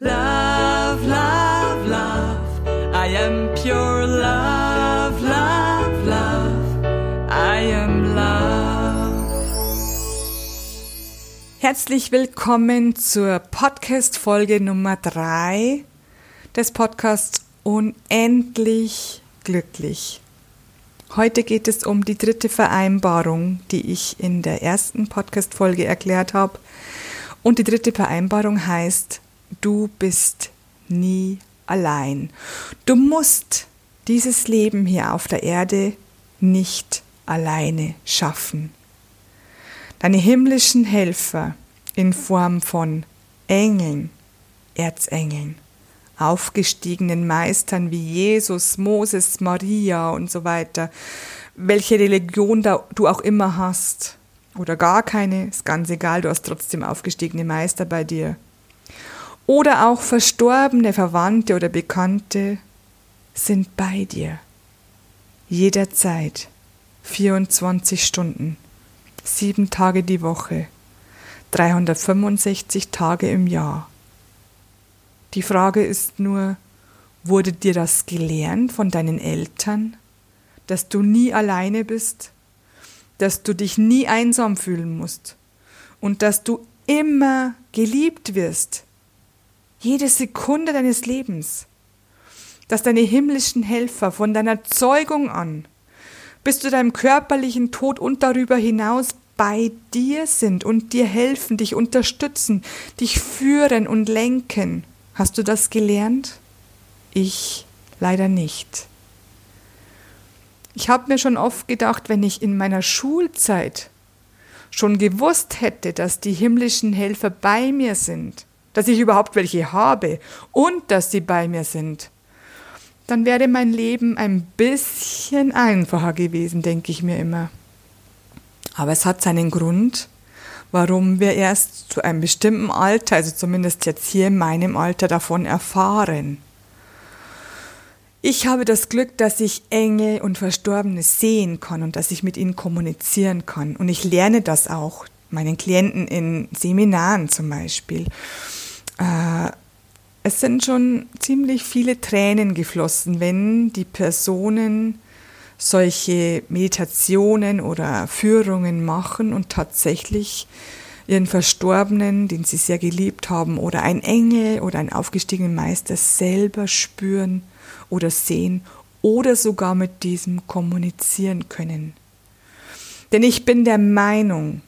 Love, love, love. I am pure love, love, love. I am love. Herzlich willkommen zur Podcast-Folge Nummer drei des Podcasts Unendlich glücklich. Heute geht es um die dritte Vereinbarung, die ich in der ersten Podcast-Folge erklärt habe. Und die dritte Vereinbarung heißt, du bist nie allein. Du musst dieses Leben hier auf der Erde nicht alleine schaffen. Deine himmlischen Helfer in Form von Engeln, Erzengeln, aufgestiegenen Meistern wie Jesus, Moses, Maria und so weiter, welche Religion du auch immer hast oder gar keine, ist ganz egal, du hast trotzdem aufgestiegene Meister bei dir oder auch verstorbene Verwandte oder Bekannte sind bei dir. Jederzeit. 24 Stunden. Sieben Tage die Woche. 365 Tage im Jahr. Die Frage ist nur, wurde dir das gelernt von deinen Eltern, dass du nie alleine bist, dass du dich nie einsam fühlen musst und dass du immer geliebt wirst, jede Sekunde deines Lebens, dass deine himmlischen Helfer von deiner Zeugung an bis zu deinem körperlichen Tod und darüber hinaus bei dir sind und dir helfen, dich unterstützen, dich führen und lenken. Hast du das gelernt? Ich leider nicht. Ich habe mir schon oft gedacht, wenn ich in meiner Schulzeit schon gewusst hätte, dass die himmlischen Helfer bei mir sind, dass ich überhaupt welche habe und dass sie bei mir sind, dann wäre mein Leben ein bisschen einfacher gewesen, denke ich mir immer. Aber es hat seinen Grund, warum wir erst zu einem bestimmten Alter, also zumindest jetzt hier in meinem Alter, davon erfahren. Ich habe das Glück, dass ich Engel und Verstorbene sehen kann und dass ich mit ihnen kommunizieren kann. Und ich lerne das auch meinen Klienten in Seminaren zum Beispiel. Äh, es sind schon ziemlich viele Tränen geflossen, wenn die Personen solche Meditationen oder Führungen machen und tatsächlich ihren Verstorbenen, den sie sehr geliebt haben, oder ein Engel oder einen aufgestiegenen Meister selber spüren oder sehen oder sogar mit diesem kommunizieren können. Denn ich bin der Meinung,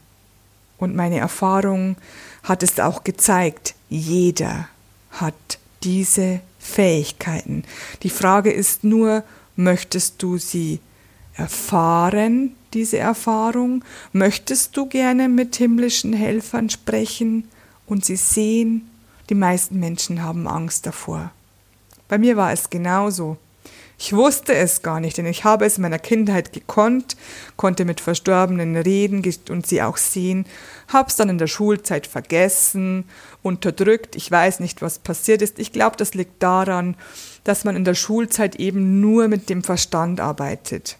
und meine Erfahrung hat es auch gezeigt, jeder hat diese Fähigkeiten. Die Frage ist nur, möchtest du sie erfahren, diese Erfahrung? Möchtest du gerne mit himmlischen Helfern sprechen und sie sehen? Die meisten Menschen haben Angst davor. Bei mir war es genauso. Ich wusste es gar nicht, denn ich habe es in meiner Kindheit gekonnt, konnte mit Verstorbenen reden und sie auch sehen, hab's dann in der Schulzeit vergessen, unterdrückt, ich weiß nicht, was passiert ist. Ich glaube, das liegt daran, dass man in der Schulzeit eben nur mit dem Verstand arbeitet.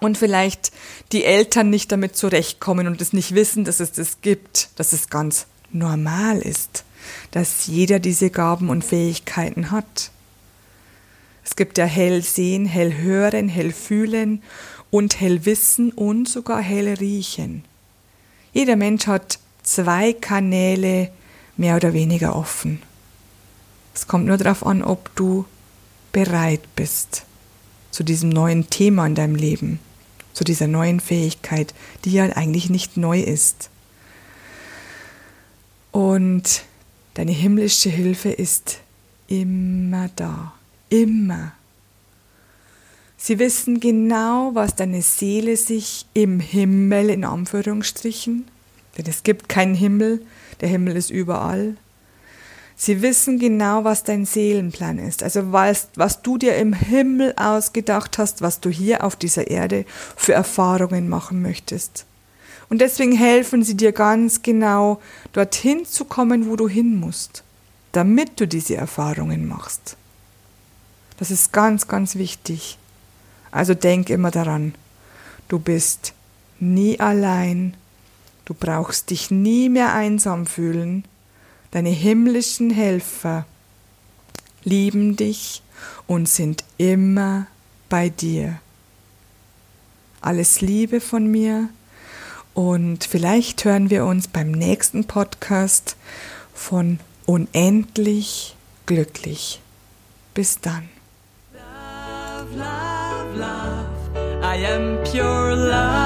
Und vielleicht die Eltern nicht damit zurechtkommen und es nicht wissen, dass es das gibt, dass es ganz normal ist, dass jeder diese Gaben und Fähigkeiten hat. Es gibt ja hell sehen, hell hören, hell fühlen und hell wissen und sogar hell riechen. Jeder Mensch hat zwei Kanäle mehr oder weniger offen. Es kommt nur darauf an, ob du bereit bist zu diesem neuen Thema in deinem Leben, zu dieser neuen Fähigkeit, die ja eigentlich nicht neu ist. Und deine himmlische Hilfe ist immer da. Immer. Sie wissen genau, was deine Seele sich im Himmel in Anführungsstrichen, denn es gibt keinen Himmel, der Himmel ist überall. Sie wissen genau, was dein Seelenplan ist, also was, was du dir im Himmel ausgedacht hast, was du hier auf dieser Erde für Erfahrungen machen möchtest. Und deswegen helfen sie dir ganz genau, dorthin zu kommen, wo du hin musst, damit du diese Erfahrungen machst. Das ist ganz, ganz wichtig. Also denk immer daran, du bist nie allein, du brauchst dich nie mehr einsam fühlen, deine himmlischen Helfer, lieben dich und sind immer bei dir. Alles Liebe von mir und vielleicht hören wir uns beim nächsten Podcast von Unendlich glücklich. Bis dann. Love, love. I am pure love.